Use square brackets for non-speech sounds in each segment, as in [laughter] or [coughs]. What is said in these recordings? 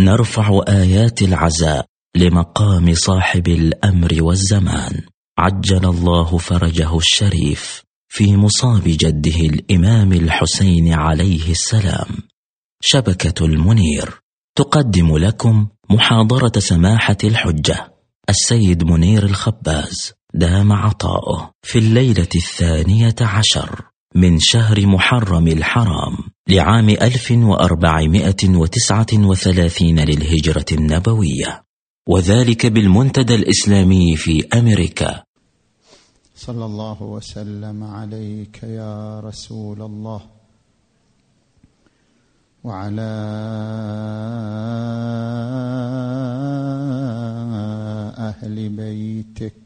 نرفع آيات العزاء لمقام صاحب الأمر والزمان. عجل الله فرجه الشريف في مصاب جده الإمام الحسين عليه السلام. شبكة المنير. تقدم لكم محاضرة سماحة الحجة. السيد منير الخباز. دام عطاؤه في الليلة الثانية عشر. من شهر محرم الحرام لعام 1439 للهجرة النبوية. وذلك بالمنتدى الإسلامي في أمريكا. صلى الله وسلم عليك يا رسول الله. وعلى أهل بيتك.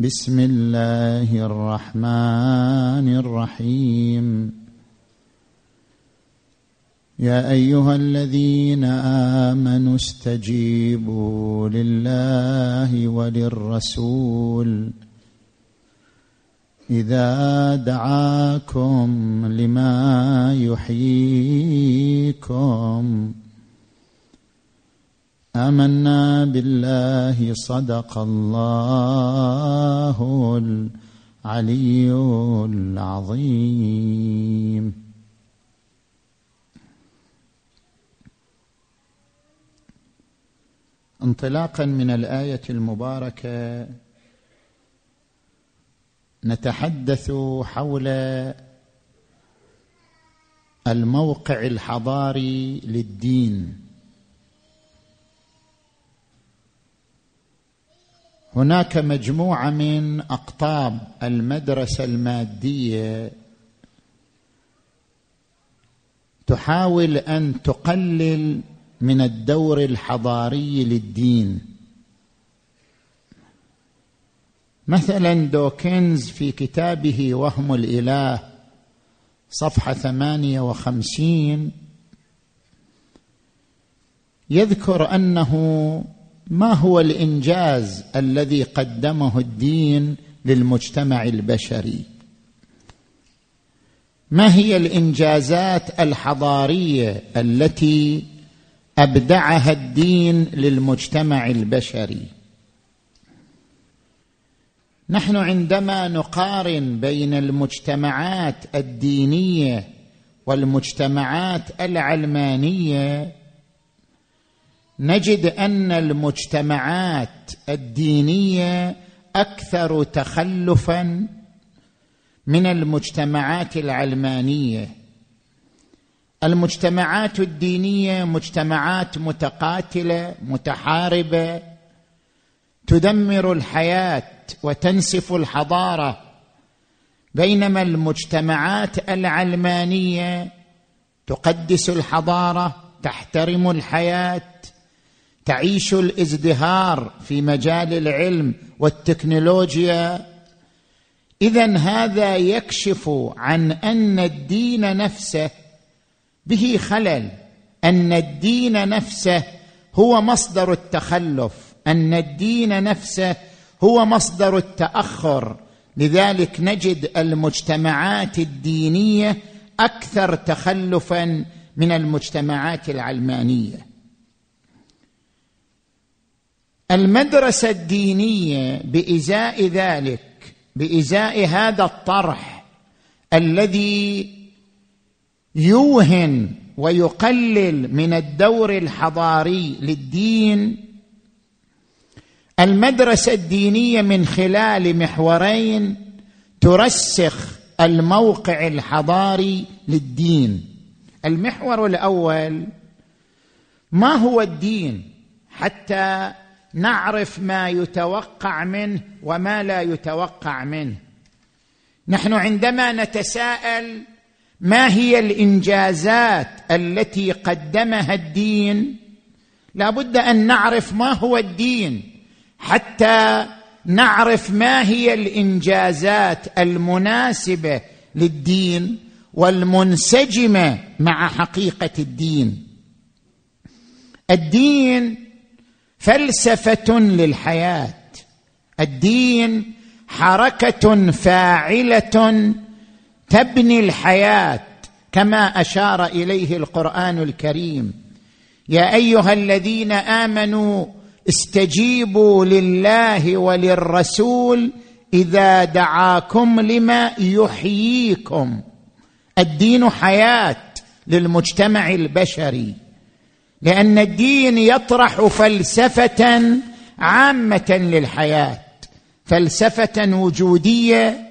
بسم الله الرحمن الرحيم. يا أيها الذين آمنوا استجيبوا لله وللرسول. إذا دعاكم لما يحييكم. آمنا بالله صدق الله العلي العظيم. انطلاقا من الآية المباركة نتحدث حول الموقع الحضاري للدين. هناك مجموعة من أقطاب المدرسة المادية تحاول أن تقلل من الدور الحضاري للدين. مثلا دوكنز في كتابه وهم الإله صفحة ثمانية وخمسين يذكر أنه ما هو الإنجاز الذي قدمه الدين للمجتمع البشري؟ ما هي الإنجازات الحضارية التي أبدعها الدين للمجتمع البشري؟ نحن عندما نقارن بين المجتمعات الدينية والمجتمعات العلمانية نجد أن المجتمعات الدينية أكثر تخلفا من المجتمعات العلمانية. المجتمعات الدينية مجتمعات متقاتلة متحاربة تدمر الحياة وتنسف الحضارة بينما المجتمعات العلمانية تقدس الحضارة تحترم الحياة تعيش الازدهار في مجال العلم والتكنولوجيا. اذا هذا يكشف عن أن الدين نفسه به خلل أن الدين نفسه هو مصدر التخلف أن الدين نفسه هو مصدر التأخر. لذلك نجد المجتمعات الدينية أكثر تخلفا من المجتمعات العلمانية. المدرسة الدينية بإزاء ذلك بإزاء هذا الطرح الذي يوهن ويقلل من الدور الحضاري للدين. المدرسة الدينية من خلال محورين ترسخ الموقع الحضاري للدين. المحور الأول ما هو الدين حتى نعرف ما يتوقع منه وما لا يتوقع منه. نحن عندما نتساءل ما هي الإنجازات التي قدمها الدين لابد أن نعرف ما هو الدين حتى نعرف ما هي الإنجازات المناسبة للدين والمنسجمة مع حقيقة الدين. الدين فلسفة للحياة. الدين حركة فاعلة تبني الحياة كما أشار إليه القرآن الكريم. يا أيها الذين آمنوا استجيبوا لله وللرسول إذا دعاكم لما يحييكم. الدين حياة للمجتمع البشري. لأن الدين يطرح فلسفة عامة للحياة فلسفة وجودية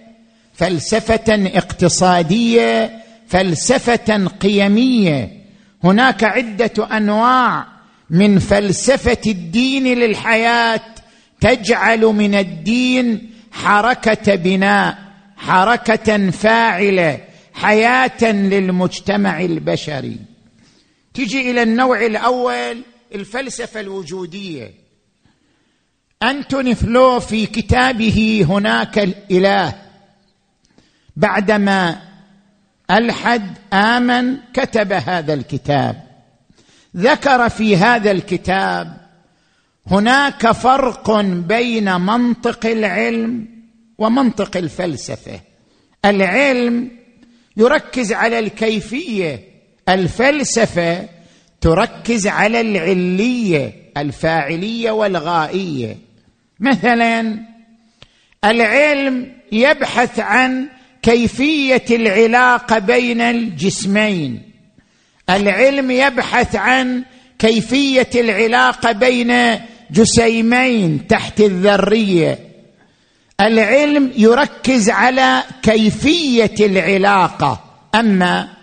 فلسفة اقتصادية فلسفة قيمية. هناك عدة أنواع من فلسفة الدين للحياة تجعل من الدين حركة بناء حركة فاعلة حياة للمجتمع البشري. تجي إلى النوع الأول الفلسفة الوجودية. أنتوني فلو في كتابه هناك الإله. بعدما ألحد آمن كتب هذا الكتاب. ذكر في هذا الكتاب هناك فرق بين منطق العلم ومنطق الفلسفة. العلم يركز على الكيفية الفلسفة تركز على العلية الفاعلية والغائية. مثلا العلم يبحث عن كيفية العلاقة بين الجسمين. العلم يبحث عن كيفية العلاقة بين جسيمين تحت الذرية. العلم يركز على كيفية العلاقة. أما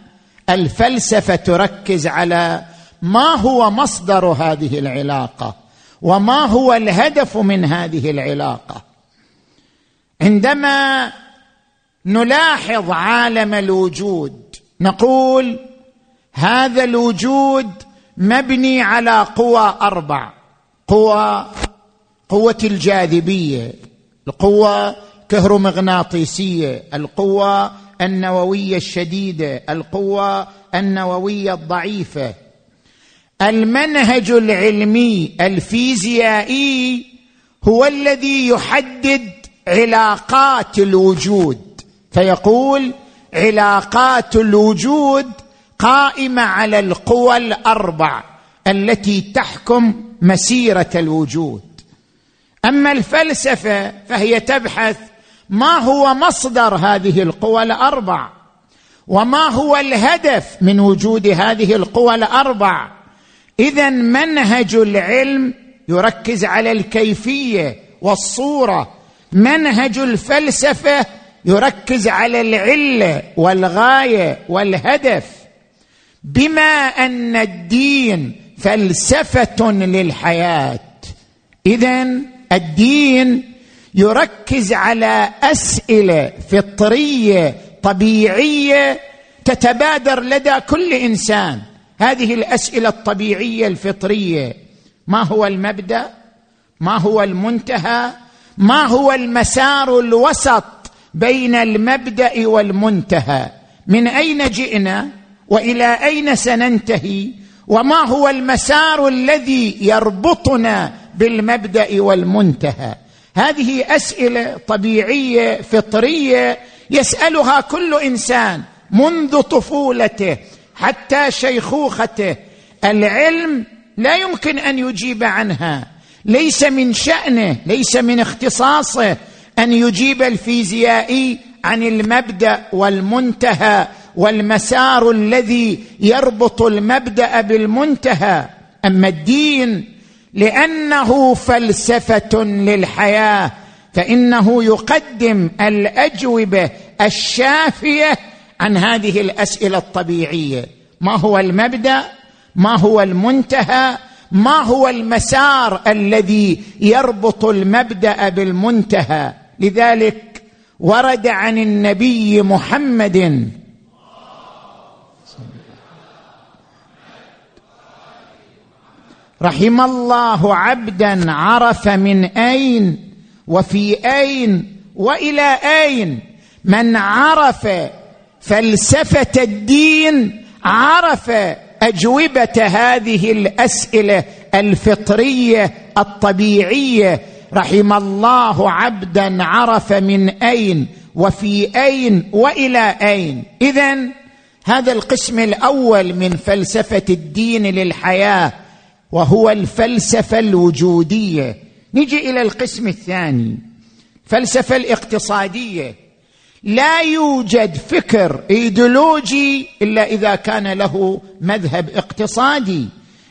الفلسفة تركز على ما هو مصدر هذه العلاقة وما هو الهدف من هذه العلاقة. عندما نلاحظ عالم الوجود نقول هذا الوجود مبني على قوى أربع قوى قوة الجاذبية القوه كهرومغناطيسية القوه النوويه الشديده القوة النووية الضعيفة. المنهج العلمي الفيزيائي هو الذي يحدد علاقات الوجود. فيقول علاقات الوجود قائمة على القوى الأربع التي تحكم مسيرة الوجود. أما الفلسفة فهي تبحث ما هو مصدر هذه القوى الأربع؟ وما هو الهدف من وجود هذه القوى الأربع؟ اذا منهج العلم يركز على الكيفية والصورة. منهج الفلسفة يركز على العلة والغاية والهدف. بما أن الدين فلسفة للحياة. اذا الدين يركز على أسئلة فطرية طبيعية تتبادر لدى كل إنسان. هذه الأسئلة الطبيعية الفطرية. ما هو المبدأ؟ ما هو المنتهى؟ ما هو المسار الوسط بين المبدأ والمنتهى؟ من أين جئنا؟ وإلى أين سننتهي؟ وما هو المسار الذي يربطنا بالمبدأ والمنتهى؟ هذه أسئلة طبيعية فطرية يسألها كل إنسان منذ طفولته حتى شيخوخته. العلم لا يمكن أن يجيب عنها. ليس من شأنه ليس من اختصاصه أن يجيب الفيزيائي عن المبدأ والمنتهى والمسار الذي يربط المبدأ بالمنتهى. أما الدين لأنه فلسفة للحياة فإنه يقدم الأجوبة الشافية عن هذه الأسئلة الطبيعية. ما هو المبدأ؟ ما هو المنتهى؟ ما هو المسار الذي يربط المبدأ بالمنتهى؟ لذلك ورد عن النبي محمد رحم الله عبدا عرف من أين وفي أين وإلى أين. من عرف فلسفة الدين عرف أجوبة هذه الأسئلة الفطرية الطبيعية. رحم الله عبدا عرف من أين وفي أين وإلى أين. اذا هذا القسم الأول من فلسفة الدين للحياة. وهو الفلسفة الوجودية. نجي إلى القسم الثاني الفلسفه الاقتصادية. لا يوجد فكر إيديولوجي إلا إذا كان له مذهب اقتصادي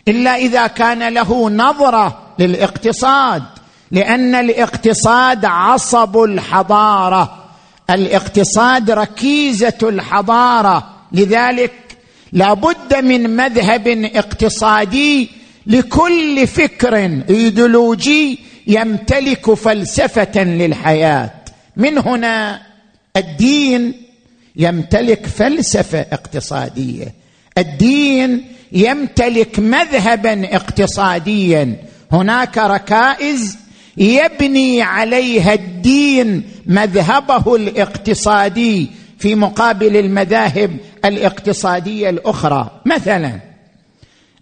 إلا إذا كان له نظرة للاقتصاد لأن الاقتصاد عصب الحضارة. الاقتصاد ركيزة الحضارة. لذلك لابد من مذهب اقتصادي لكل فكر ايديولوجي يمتلك فلسفة للحياة. من هنا الدين يمتلك فلسفة اقتصادية. الدين يمتلك مذهبا اقتصاديا. هناك ركائز يبني عليها الدين مذهبه الاقتصادي في مقابل المذاهب الاقتصادية الأخرى. مثلا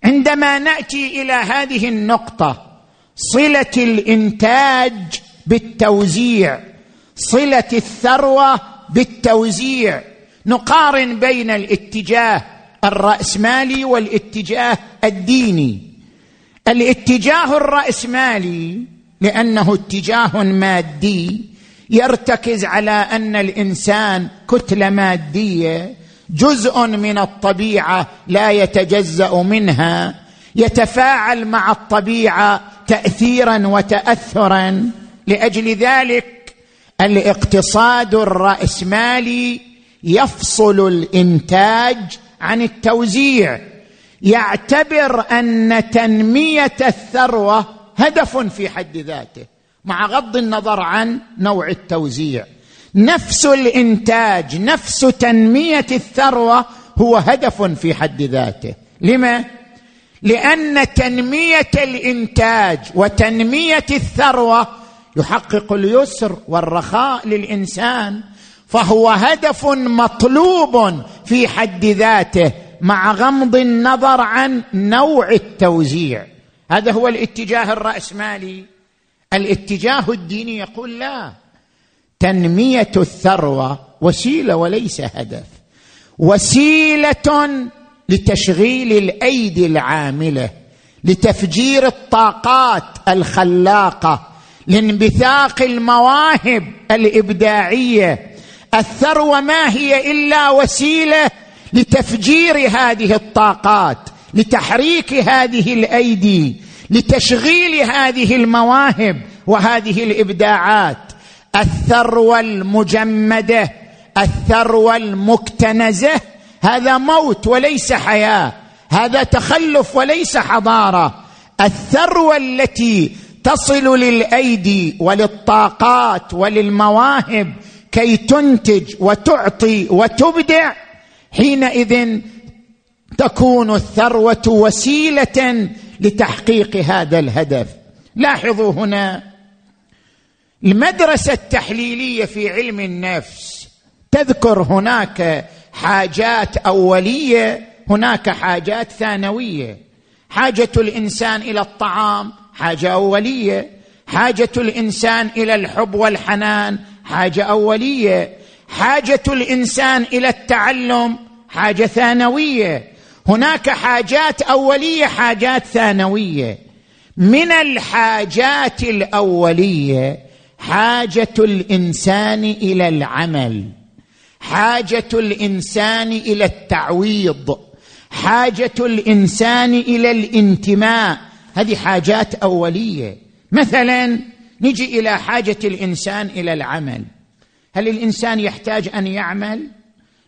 عندما نأتي إلى هذه النقطة صلة الإنتاج بالتوزيع صلة الثروة بالتوزيع نقارن بين الاتجاه الرأسمالي والاتجاه الديني. الاتجاه الرأسمالي لأنه اتجاه مادي يرتكز على أن الإنسان كتلة مادية جزء من الطبيعة لا يتجزأ منها. يتفاعل مع الطبيعة تاثيرا وتاثرا. لأجل ذلك الاقتصاد الرأسمالي يفصل الإنتاج عن التوزيع. يعتبر أن تنمية الثروة هدف في حد ذاته مع غض النظر عن نوع التوزيع. نفس الإنتاج نفس تنمية الثروة هو هدف في حد ذاته. لما؟ لأن تنمية الإنتاج وتنمية الثروة يحقق اليسر والرخاء للإنسان فهو هدف مطلوب في حد ذاته مع غمض النظر عن نوع التوزيع. هذا هو الاتجاه الرأسمالي. الاتجاه الديني يقول لا. تنمية الثروة وسيلة وليس هدف. وسيلة لتشغيل الأيدي العاملة لتفجير الطاقات الخلاقة لانبثاق المواهب الإبداعية. الثروة ما هي إلا وسيلة لتفجير هذه الطاقات لتحريك هذه الأيدي لتشغيل هذه المواهب وهذه الإبداعات. الثروة المجمدة الثروة المكتنزة هذا موت وليس حياة هذا تخلف وليس حضارة. الثروة التي تصل للأيدي وللطاقات وللمواهب كي تنتج وتعطي وتبدع حينئذ تكون الثروة وسيلة لتحقيق هذا الهدف. لاحظوا هنا المدرسة التحليلية في علم النفس تذكر هناك حاجات أولية هناك حاجات ثانوية. حاجة الإنسان إلى الطعام حاجة أولية. حاجة الإنسان إلى الحب والحنان حاجة أولية. حاجة الإنسان إلى التعلم حاجة ثانوية. هناك حاجات أولية حاجات ثانوية. من الحاجات الأولية حاجة الإنسان إلى العمل. حاجة الإنسان إلى التعويض. حاجة الإنسان إلى الانتماء. هذه حاجات أولية. مثلا نجي إلى حاجة الإنسان إلى العمل. هل الإنسان يحتاج أن يعمل؟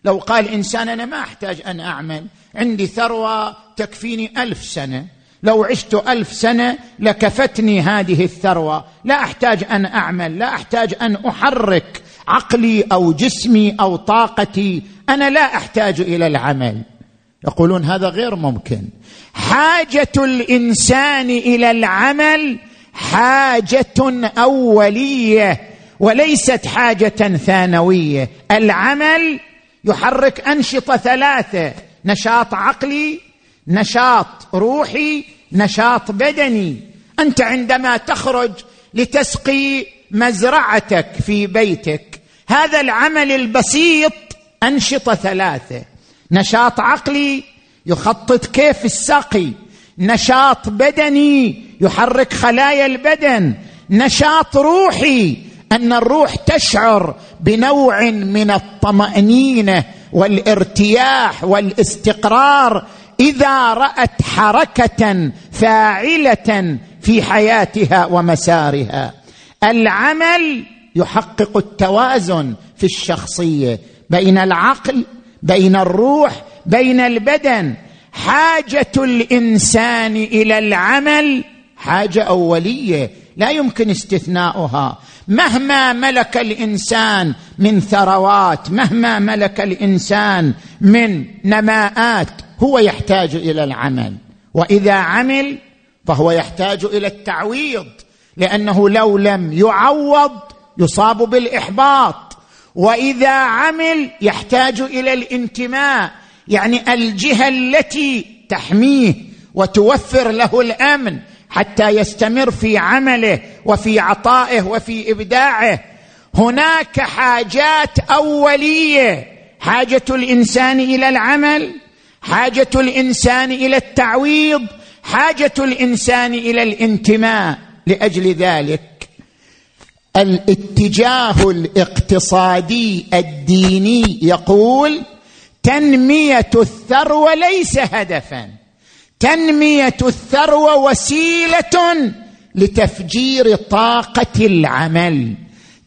لو قال إنسان أنا ما أحتاج أن أعمل. عندي ثروة تكفيني ألف سنة. لو عشت ألف سنة لكفتني هذه الثروة. لا أحتاج أن أعمل لا أحتاج أن أحرك عقلي أو جسمي أو طاقتي. أنا لا أحتاج إلى العمل. يقولون هذا غير ممكن. حاجة الإنسان إلى العمل حاجة أولية وليست حاجة ثانوية. العمل يحرك أنشطة ثلاثة نشاط عقلي نشاط روحي نشاط بدني. أنت عندما تخرج لتسقي مزرعتك في بيتك هذا العمل البسيط أنشطة ثلاثة. نشاط عقلي يخطط كيف السقي نشاط بدني يحرك خلايا البدن. نشاط روحي أن الروح تشعر بنوع من الطمأنينة والارتياح والاستقرار إذا رأت حركة فاعلة في حياتها ومسارها. العمل يحقق التوازن في الشخصية بين العقل بين الروح بين البدن. حاجة الإنسان إلى العمل حاجة أولية لا يمكن استثناؤها. مهما ملك الإنسان من ثروات مهما ملك الإنسان من نماءات هو يحتاج إلى العمل. وإذا عمل فهو يحتاج إلى التعويض لأنه لو لم يعوض يصاب بالإحباط. وإذا عمل يحتاج إلى الانتماء يعني الجهة التي تحميه وتوفر له الأمن حتى يستمر في عمله وفي عطائه وفي إبداعه. هناك حاجات أولية حاجة الإنسان إلى العمل حاجة الإنسان إلى التعويض حاجة الإنسان إلى الانتماء لأجل ذلك. الاتجاه الاقتصادي الديني يقول تنمية الثروه ليس هدفا. تنمية الثروه وسيله لتفجير طاقة العمل.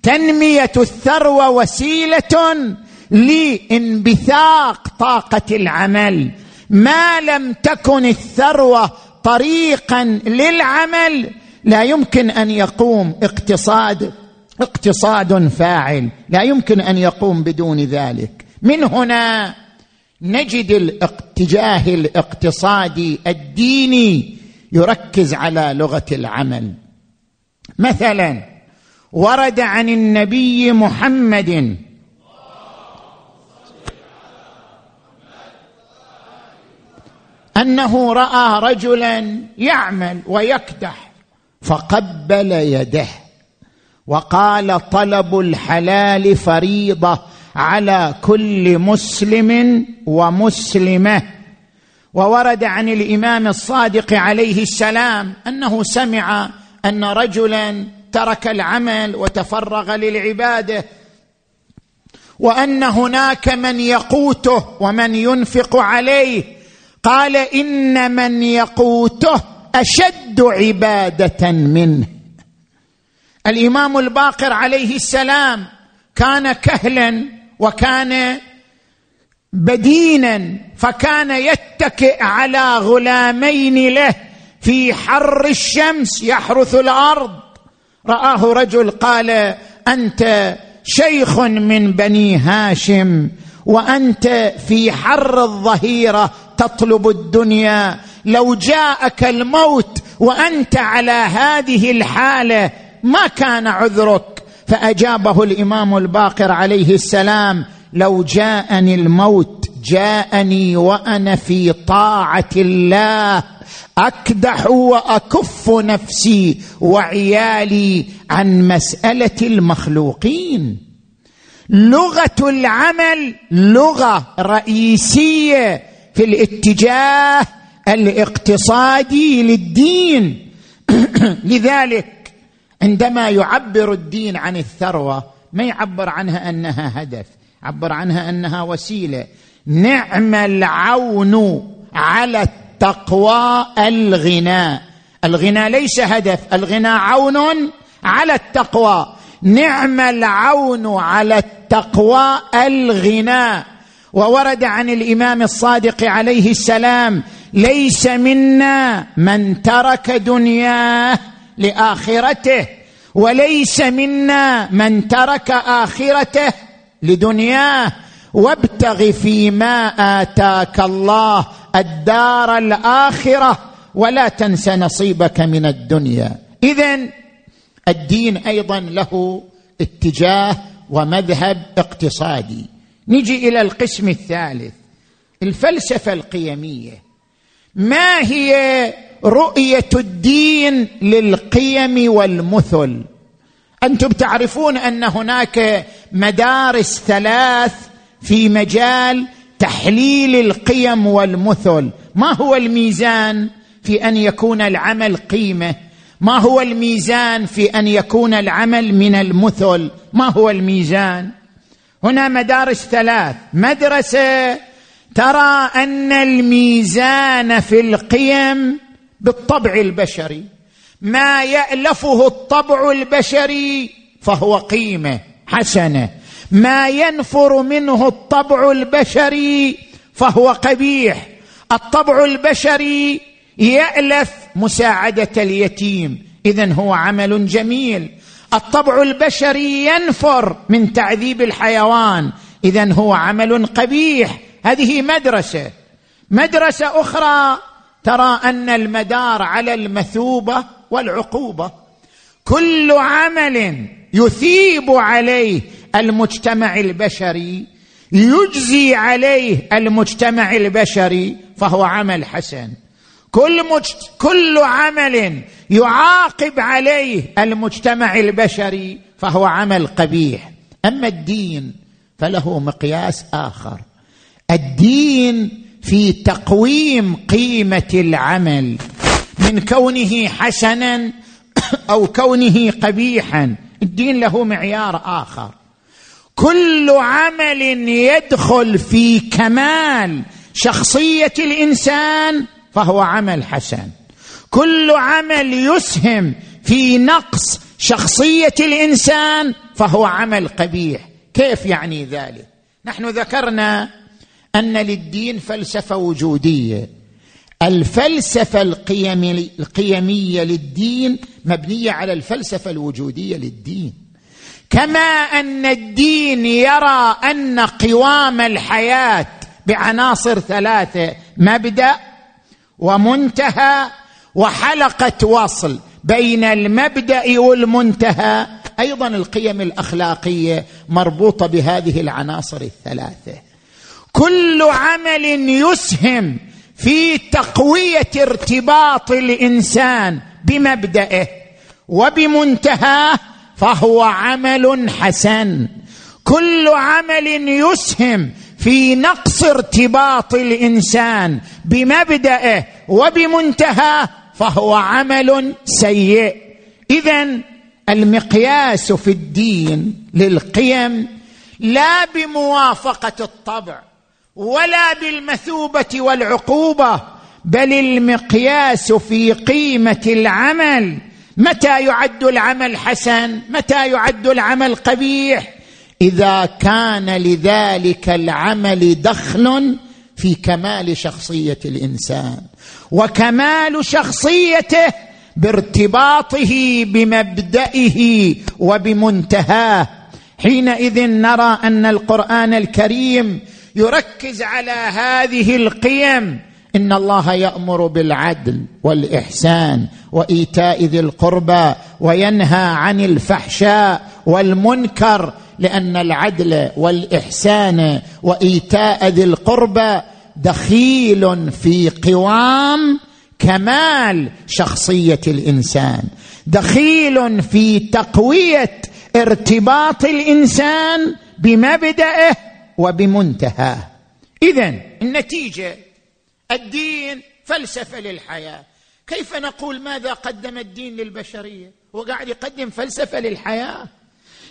تنمية الثروه وسيله لانبثاق طاقة العمل. ما لم تكن الثروة طريقا للعمل لا يمكن أن يقوم اقتصاد اقتصاد فاعل. لا يمكن أن يقوم بدون ذلك. من هنا نجد الاتجاه الاقتصادي الديني يركز على لغة العمل. مثلا ورد عن النبي محمد أنه رأى رجلا يعمل ويكدح فقبل يده وقال طلب الحلال فريضة على كل مسلم ومسلمة. وورد عن الإمام الصادق عليه السلام أنه سمع أن رجلا ترك العمل وتفرغ للعبادة وأن هناك من يقوته ومن ينفق عليه قال إن من يقوته أشد عبادة منه. الإمام الباقر عليه السلام كان كهلا وكان بدينا فكان يتكئ على غلامين له في حر الشمس يحرث الأرض. رآه رجل قال أنت شيخ من بني هاشم وأنت في حر الظهيرة تطلب الدنيا لو جاءك الموت وأنت على هذه الحالة ما كان عذرك. فأجابه الإمام الباقر عليه السلام لو جاءني الموت جاءني وأنا في طاعة الله أكدح وأكف نفسي وعيالي عن مسألة المخلوقين. لغة العمل لغة رئيسية في الاتجاه الاقتصادي للدين. [clears throat] لذلك عندما يعبر الدين عن الثروة ما يعبر عنها أنها هدف عبر عنها أنها وسيلة. نعم العون على التقوى الغنى الغنى ليس هدف الغنى عون على التقوى. نعم العون على التقوى الغنى وورد عن الإمام الصادق عليه السلام ليس منا من ترك دنياه لآخرته وليس منا من ترك آخرته لدنياه وابتغ فيما آتاك الله الدار الآخرة ولا تنس نصيبك من الدنيا. اذا الدين أيضا له اتجاه ومذهب اقتصادي. نجي إلى القسم الثالث الفلسفة القيمية. ما هي رؤية الدين للقيم والمثل؟ أنتم تعرفون أن هناك مدارس ثلاث في مجال تحليل القيم والمثل. ما هو الميزان في أن يكون العمل قيمة؟ ما هو الميزان في أن يكون العمل من المثل؟ ما هو الميزان؟ هنا مدارس ثلاث. مدرسة ترى أن الميزان في القيم بالطبع البشري. ما يألفه الطبع البشري فهو قيمة حسنة. ما ينفر منه الطبع البشري فهو قبيح. الطبع البشري يألف مساعدة اليتيم. اذا هو عمل جميل. الطبع البشري ينفر من تعذيب الحيوان. اذا هو عمل قبيح. هذه مدرسة. مدرسة أخرى ترى أن المدار على المثوبة والعقوبة. كل عمل يثيب عليه المجتمع البشري يجزي عليه المجتمع البشري فهو عمل حسن. كل مجت... كل عمل يعاقب عليه المجتمع البشري فهو عمل قبيح. أما الدين فله مقياس آخر. الدين في تقويم قيمة العمل. من كونه حسنا [coughs] أو كونه قبيحا الدين له معيار آخر. كل عمل يدخل في كمال شخصية الإنسان فهو عمل حسن. كل عمل يسهم في نقص شخصية الإنسان فهو عمل قبيح. كيف يعني ذلك؟ نحن ذكرنا أن للدين فلسفة وجودية. الفلسفة القيمية للدين مبنية على الفلسفة الوجودية للدين. كما أن الدين يرى أن قوام الحياة بعناصر ثلاثة مبدأ ومنتهى وحلقة وصل بين المبدأ والمنتهى. أيضا القيم الأخلاقية مربوطة بهذه العناصر الثلاثة. كل عمل يسهم في تقوية ارتباط الإنسان بمبدأه وبمنتهاه فهو عمل حسن. كل عمل يسهم في نقص ارتباط الإنسان بمبدأه وبمنتهاه فهو عمل سيء. اذا المقياس في الدين للقيم لا بموافقة الطبع ولا بالمثوبة والعقوبة بل المقياس في قيمة العمل. متى يعد العمل حسن؟ متى يعد العمل قبيح؟ إذا كان لذلك العمل دخل في كمال شخصية الإنسان وكمال شخصيته بارتباطه بمبدئه وبمنتهاه. حينئذ نرى أن القرآن الكريم يركز على هذه القيم. إن الله يأمر بالعدل والإحسان وإيتاء ذي القربى وينهى عن الفحشاء والمنكر لأن العدل والإحسان وإيتاء ذي القربى دخيل في قوام كمال شخصية الإنسان. دخيل في تقوية ارتباط الإنسان بمبداه وبمنتهاه. اذا النتيجة الدين فلسفة للحياة. كيف نقول ماذا قدم الدين للبشرية؟ هو قاعد يقدم فلسفة للحياة.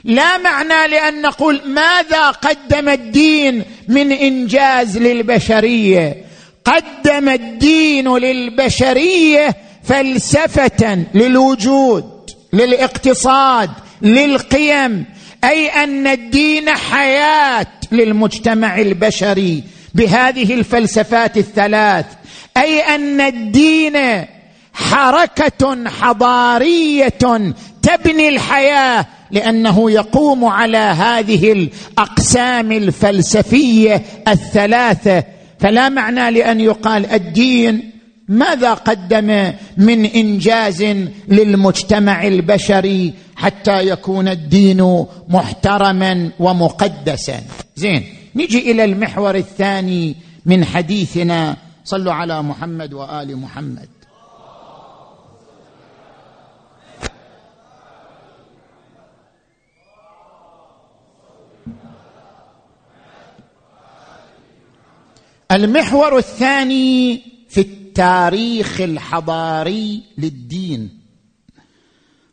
لا معنى لأن نقول ماذا قدم الدين من إنجاز للبشرية. قدم الدين للبشرية فلسفة للوجود للاقتصاد للقيم أي أن الدين حياة للمجتمع البشري بهذه الفلسفات الثلاث أي أن الدين حركة حضارية تبني الحياة لأنه يقوم على هذه الأقسام الفلسفية الثلاثة. فلا معنى لأن يقال الدين ماذا قدم من إنجاز للمجتمع البشري حتى يكون الدين محترما ومقدسا؟ زين نجي إلى المحور الثاني من حديثنا. صلوا على محمد وآل محمد. المحور الثاني في التاريخ الحضاري للدين.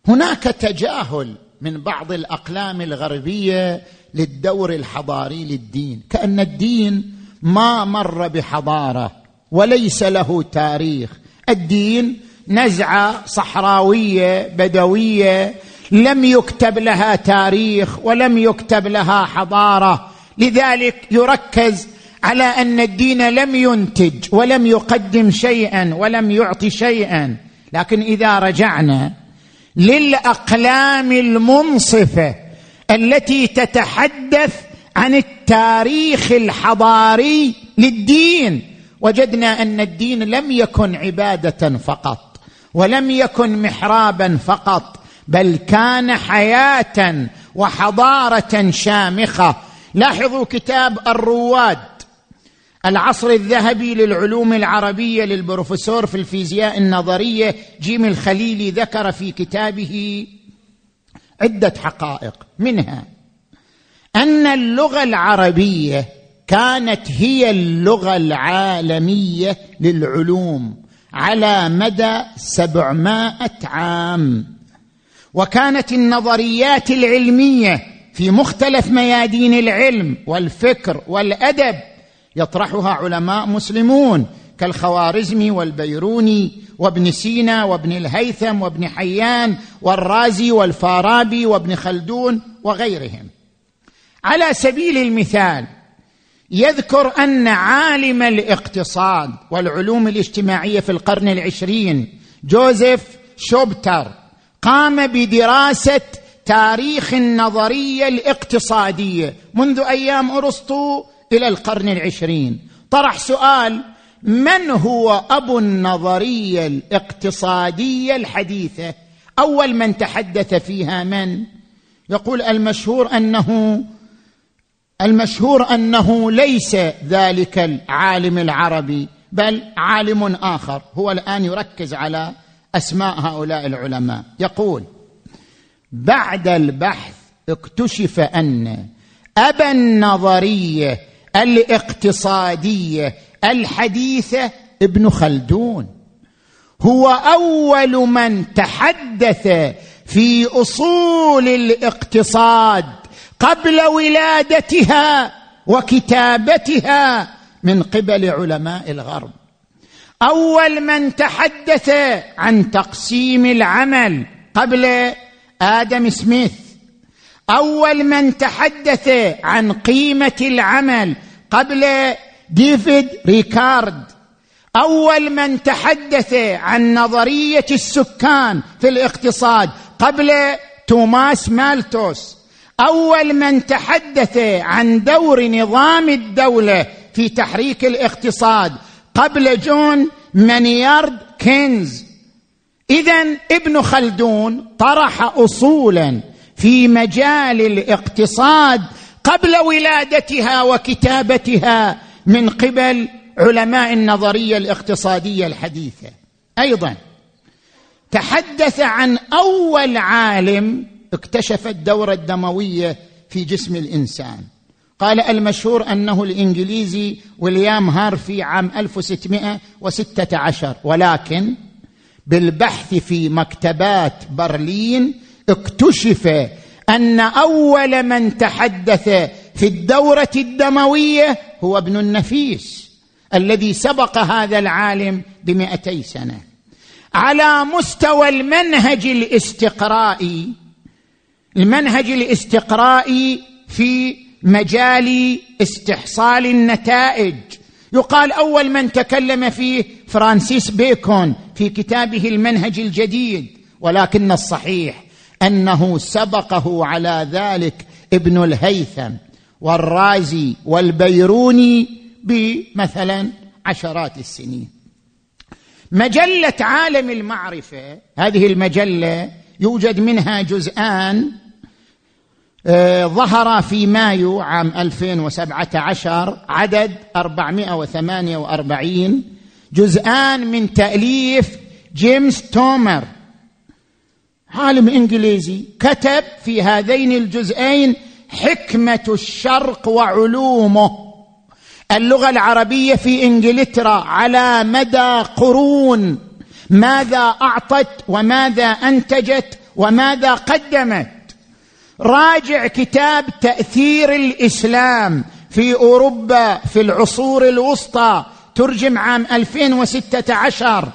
هناك تجاهل من بعض الأقلام الغربية للدور الحضاري للدين كأن الدين ما مر بحضارة وليس له تاريخ. الدين نزعة صحراوية بدوية لم يكتب لها تاريخ ولم يكتب لها حضارة. لذلك يركز على أن الدين لم ينتج ولم يقدم شيئا ولم يعطي شيئا. لكن إذا رجعنا للأقلام المنصفة التي تتحدث عن التاريخ الحضاري للدين وجدنا أن الدين لم يكن عبادة فقط ولم يكن محرابا فقط بل كان حياة وحضارة شامخة. لاحظوا كتاب الرواد العصر الذهبي للعلوم العربية للبروفيسور في الفيزياء النظرية جيم الخليلي ذكر في كتابه عدة حقائق. منها أن اللغة العربية كانت هي اللغة العالمية للعلوم على مدى سبعمائة عام. وكانت النظريات العلمية في مختلف ميادين العلم والفكر والأدب يطرحها علماء مسلمون كالخوارزمي والبيروني وابن سينا وابن الهيثم وابن حيان والرازي والفارابي وابن خلدون وغيرهم. على سبيل المثال يذكر أن عالم الاقتصاد والعلوم الاجتماعية في القرن العشرين جوزيف شوبتر قام بدراسة تاريخ النظرية الاقتصادية منذ أيام أرسطو إلى القرن العشرين. طرح سؤال من هو أبو النظرية الاقتصادية الحديثة؟ أول من تحدث فيها من؟ يقول المشهور أنه المشهور أنه ليس ذلك العالم العربي بل عالم آخر. هو الآن يركز على أسماء هؤلاء العلماء. يقول بعد البحث اكتشف أن أبا النظرية الاقتصادية الحديثة ابن خلدون. هو أول من تحدث في أصول الاقتصاد قبل ولادتها وكتابتها من قبل علماء الغرب. أول من تحدث عن تقسيم العمل قبل آدم سميث. أول من تحدث عن قيمة العمل قبل ديفيد ريكاردو. أول من تحدث عن نظرية السكان في الاقتصاد قبل توماس مالتوس. أول من تحدث عن دور نظام الدولة في تحريك الاقتصاد قبل جون مانيارد كينز. اذا ابن خلدون طرح اصولا في مجال الاقتصاد قبل ولادتها وكتابتها من قبل علماء النظرية الاقتصادية الحديثة. أيضا تحدث عن أول عالم اكتشف الدورة الدموية في جسم الإنسان. قال المشهور أنه الإنجليزي ويليام هارفي عام 1616 ولكن بالبحث في مكتبات برلين اكتشف أن أول من تحدث في الدورة الدموية هو ابن النفيس الذي سبق هذا العالم بمئتي سنة. على مستوى المنهج الاستقرائي المنهج الاستقرائي في مجال استحصال النتائج. يقال أول من تكلم فيه فرانسيس بيكون في كتابه المنهج الجديد ولكن الصحيح أنه سبقه على ذلك ابن الهيثم والرازي والبيروني بمثلا عشرات السنين. مجلة عالم المعرفة هذه المجلة يوجد منها جزءان آه، ظهر في مايو عام 2017 عدد 448 جزءان من تأليف جيمس تومر. عالم إنجليزي كتب في هذين الجزئين حكمة الشرق وعلومه. اللغة العربية في إنجلترا على مدى قرون. ماذا أعطت وماذا أنتجت وماذا قدمت؟ راجع كتاب تأثير الإسلام في أوروبا في العصور الوسطى ترجم عام 2016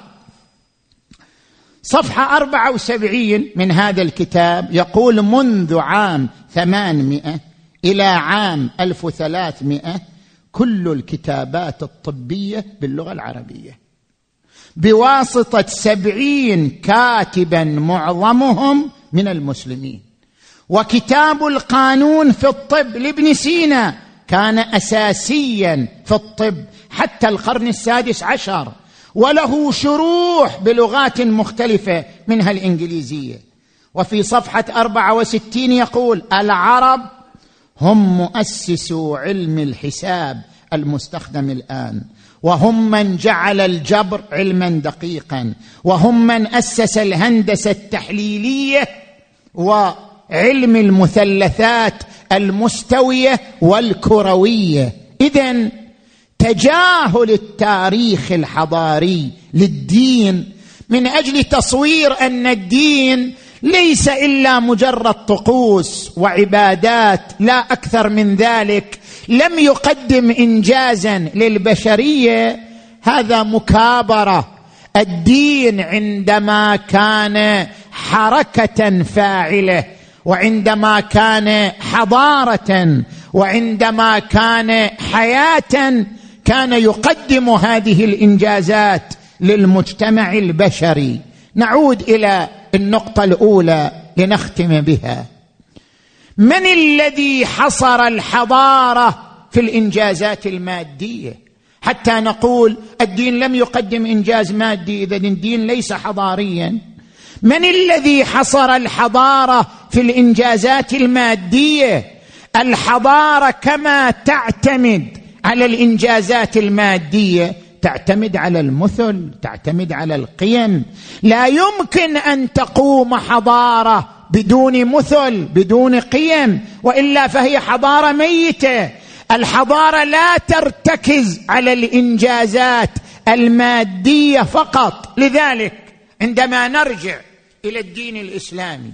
صفحة 74 من هذا الكتاب يقول منذ عام 800 إلى عام 1300 كل الكتابات الطبية باللغة العربية. بواسطة سبعين كاتبا معظمهم من المسلمين. وكتاب القانون في الطب لابن سينا كان اساسيا في الطب حتى القرن السادس عشر. وله شروح بلغات مختلفة منها الإنجليزية. وفي صفحة أربعة وستين يقول العرب هم مؤسسو علم الحساب المستخدم الآن. وهم من جعل الجبر علما دقيقا. وهم من أسس الهندسة التحليلية وعلم المثلثات المستوية والكروية. اذا تجاهل التاريخ الحضاري للدين من أجل تصوير أن الدين ليس إلا مجرد طقوس وعبادات لا أكثر من ذلك لم يقدم انجازا للبشرية. هذا مكابرة. الدين عندما كان حركة فاعلة وعندما كان حضارة وعندما كان حياة كان يقدم هذه الإنجازات للمجتمع البشري. نعود إلى النقطة الأولى لنختم بها. من الذي حصر الحضارة في الإنجازات المادية؟ حتى نقول الدين لم يقدم إنجاز مادي اذا الدين ليس حضاريا. من الذي حصر الحضارة في الإنجازات المادية؟ الحضارة كما تعتمد على الإنجازات المادية تعتمد على المثل تعتمد على القيم. لا يمكن أن تقوم حضارة بدون مثل بدون قيم وإلا فهي حضارة ميتة. الحضارة لا ترتكز على الإنجازات المادية فقط. لذلك عندما نرجع إلى الدين الإسلامي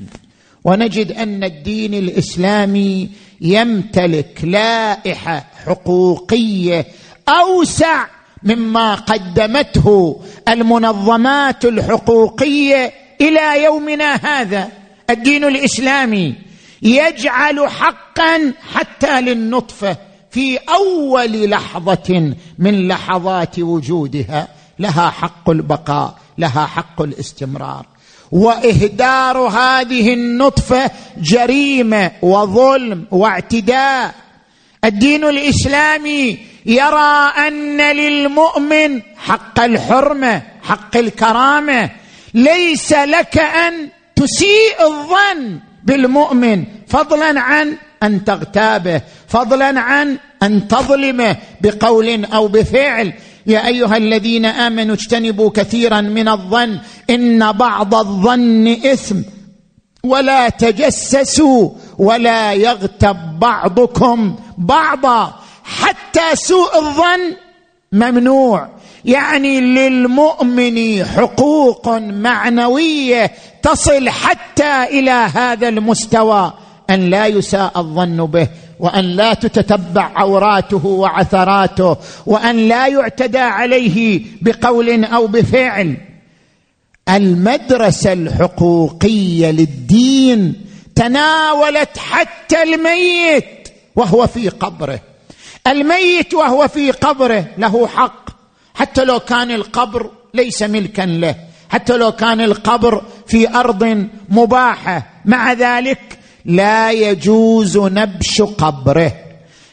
ونجد أن الدين الإسلامي يمتلك لائحة حقوقية أوسع مما قدمته المنظمات الحقوقية إلى يومنا هذا. الدين الإسلامي يجعل حقا حتى للنطفة في أول لحظة من لحظات وجودها. لها حق البقاء لها حق الاستمرار. وإهدار هذه النطفة جريمة وظلم واعتداء. الدين الإسلامي يرى أن للمؤمن حق الحرمة حق الكرامة. ليس لك أن تسيء الظن بالمؤمن فضلا عن أن تغتابه فضلا عن أن تظلمه بقول أو بفعل. يا أيها الذين آمنوا اجتنبوا كثيرا من الظن إن بعض الظن إثم. ولا تجسسوا ولا يغتب بعضكم بعضا. حتى سوء الظن ممنوع. يعني للمؤمن حقوق معنوية تصل حتى إلى هذا المستوى أن لا يساء الظن به. وأن لا تتتبع عوراته وعثراته وأن لا يعتدى عليه بقول أو بفعل. المدرسة الحقوقية للدين تناولت حتى الميت وهو في قبره. الميت وهو في قبره له حق. حتى لو كان القبر ليس ملكا له حتى لو كان القبر في أرض مباحة. مع ذلك لا يجوز نبش قبره.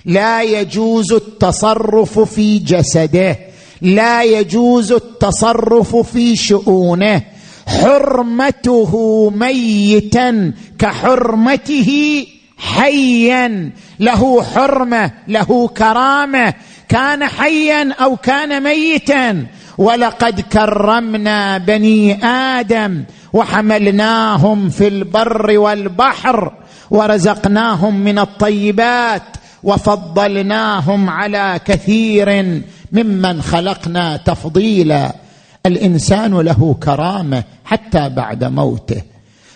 لا يجوز التصرف في جسده. لا يجوز التصرف في شؤونه. حرمته ميتا كحرمته حيا. له حرمة له كرامة. كان حيا أو كان ميتا. ولقد كرمنا بني آدم. وحملناهم في البر والبحر ورزقناهم من الطيبات وفضلناهم على كثير ممن خلقنا تفضيلا. الإنسان له كرامة حتى بعد موته.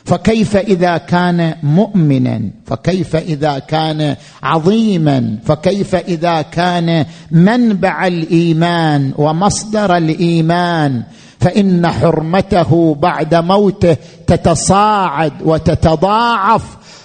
فكيف إذا كان مؤمنا؟ فكيف إذا كان عظيما؟ فكيف إذا كان منبع الإيمان ومصدر الإيمان؟ فإن حرمته بعد موته تتصاعد وتتضاعف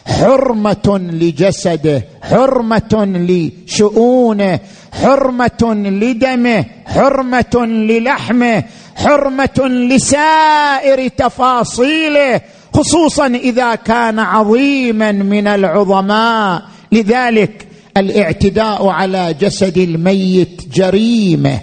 حرمة لجسده حرمة لشؤونه حرمة لدمه حرمة للحمه حرمة لسائر تفاصيله خصوصا إذا كان عظيما من العظماء. لذلك الاعتداء على جسد الميت جريمة.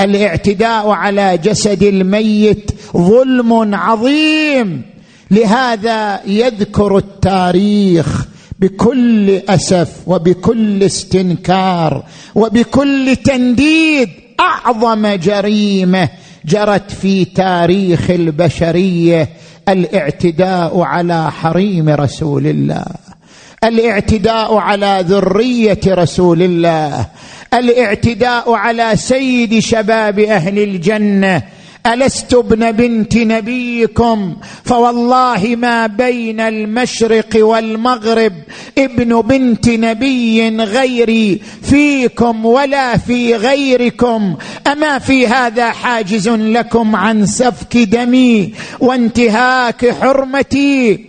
الاعتداء على جسد الميت ظلم عظيم. لهذا يذكر التاريخ بكل أسف وبكل استنكار وبكل تنديد. أعظم جريمة جرت في تاريخ البشرية الاعتداء على حريم رسول الله الاعتداء على ذرية رسول الله الاعتداء على سيد شباب أهل الجنة. ألست ابن بنت نبيكم؟ فوالله ما بين المشرق والمغرب ابن بنت نبي غيري فيكم ولا في غيركم. أما في هذا حاجز لكم عن سفك دمي وانتهاك حرمتي.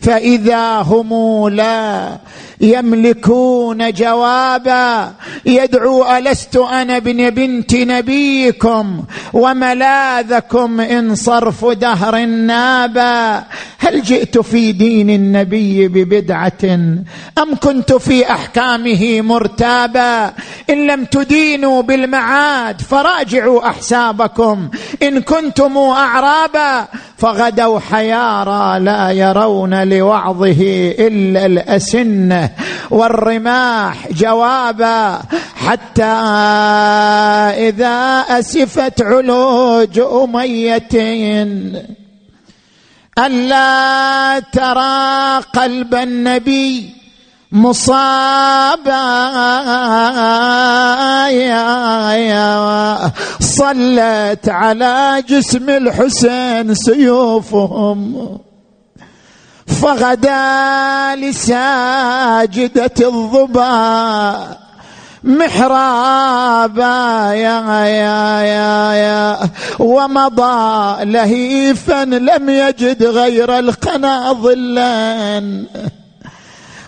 فإذا هم لا يملكون جوابا. يدعو ألست أنا ابن بنت نبيكم؟ وملاذكم إن صرف دهر نابا. هل جئت في دين النبي ببدعة؟ أم كنت في أحكامه مرتابا؟ إن لم تدينوا بالمعاد فراجعوا أحسابكم. إن كنتم أعرابا فغدوا حيارى لا يرون لوعظه إلا الأسنة. [laughs] والرماح جوابا حتى إذا أسفت علوج أمية. ألا ترى قلب النبي مصابا. صلت على جسم الحسين سيوفهم. فغدا لساجدة الظبا محرابا يا يا يا يا. ومضى لهيفا لم يجد غير القنا ظلا.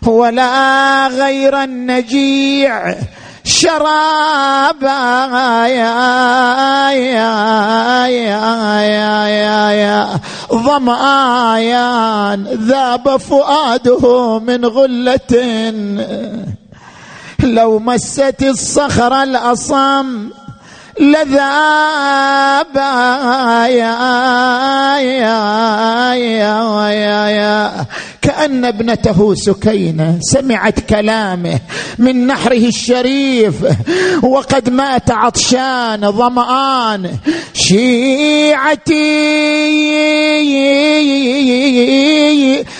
ولا غير النجيع شرابا يا يا يا يا يا يا ظمآيان ذاب فؤاده من غلة. لو مست الصخر الأصم لذاب. كأن ابنته سكينة سمعت كلامه من نحره الشريف. وقد مات عطشان ظمآن. شيعتي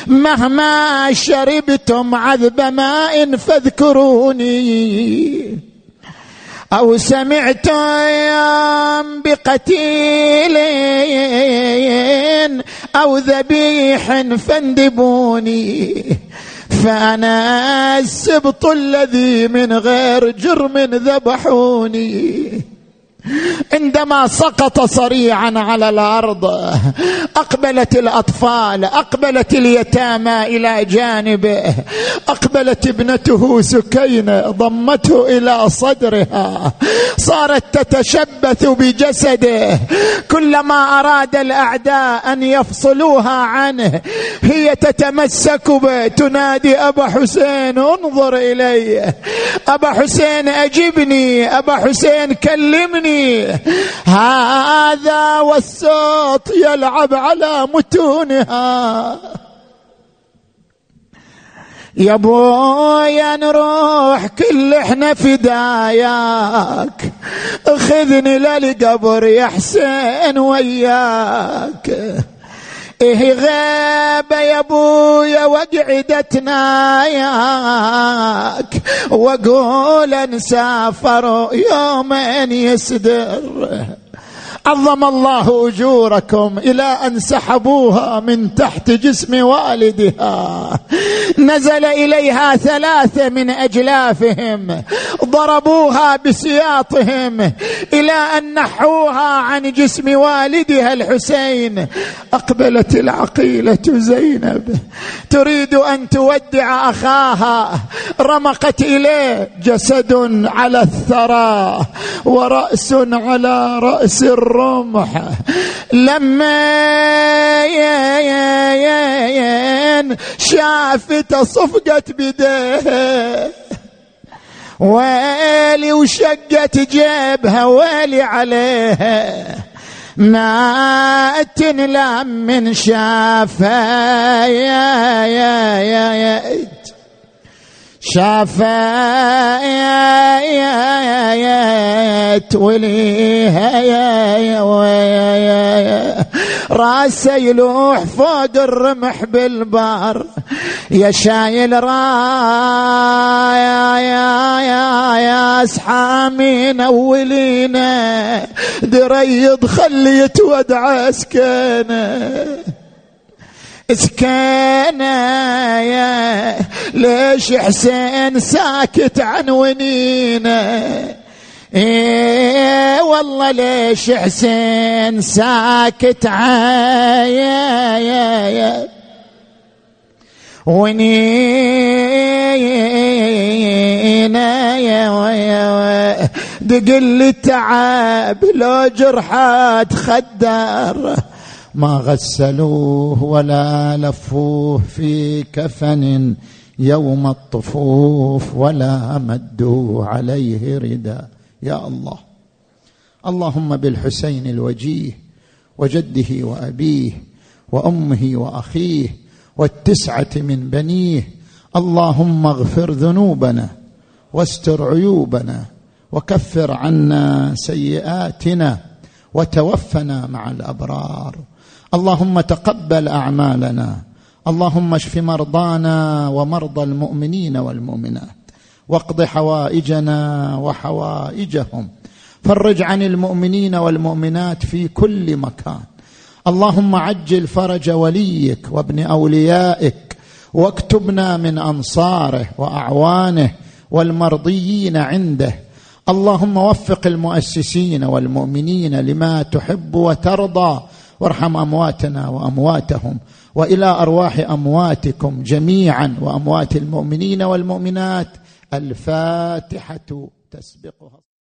مهما شربتم عذب ماء فاذكروني. أو سمعت بقتيل أو ذبيح فاندبوني فأنا السبط الذي من غير جرم ذبحوني. عندما سقط صريعا على الأرض أقبلت الأطفال أقبلت اليتامى إلى جانبه أقبلت ابنته سكينة ضمته إلى صدرها صارت تتشبث بجسده. كلما أراد الأعداء أن يفصلوها عنه هي تتمسك به. تنادي أبا حسين انظر الي أبا حسين أجبني. أبا حسين كلمني. هذا والصوت يلعب على متونها. يا بويا نروح كل إحنا فداياك. خذني للقبر يا حسين وياك. إيه غيبة يا أبويا وقعدتنا ياك واقول نسافر يومين يسدر. عظم الله أجوركم إلى أن سحبوها من تحت جسم والدها. نزل إليها ثلاثة من أجلافهم. ضربوها بسياطهم إلى أن نحوها عن جسم والدها الحسين. أقبلت العقيلة زينب. تريد أن تودع أخاها. رمقت إليه جسد على الثرى. ورأس على رأس الرجل الرمح لما شافته صفقت بيديه ويلي وشقت جيبها ويلي عليها ما تنلم من شافها يا يا يا, يا شفايت وليها راسه يلوح فوق الرمح بالبار يا شايل رايا يا يا يا اولينا دريض خليت ودع سكينه. سكينة يا ليش حسين ساكت عن ونينة؟ إيه والله ليش حسين ساكت عن يا يا ونينا يا ويا دقل التعب لو جرحات خدر. ما غسلوه ولا لفوه في كفن يوم الطفوف ولا مدوا عليه ردا. يا الله. اللهم بالحسين الوجيه وجده وأبيه وأمه وأخيه والتسعة من بنيه. اللهم اغفر ذنوبنا واستر عيوبنا وكفر عنا سيئاتنا وتوفنا مع الأبرار. اللهم تقبل أعمالنا. اللهم اشف مرضانا ومرضى المؤمنين والمؤمنات. واقض حوائجنا وحوائجهم. فرج عن المؤمنين والمؤمنات في كل مكان. اللهم عجل فرج وليك وابن أوليائك. واكتبنا من أنصاره وأعوانه والمرضيين عنده. اللهم وفق المؤسسين والمؤمنين لما تحب وترضى. وارحم أمواتنا وأمواتهم وإلى أرواح أمواتكم جميعا وأموات المؤمنين والمؤمنات. الفاتحة تسبقها.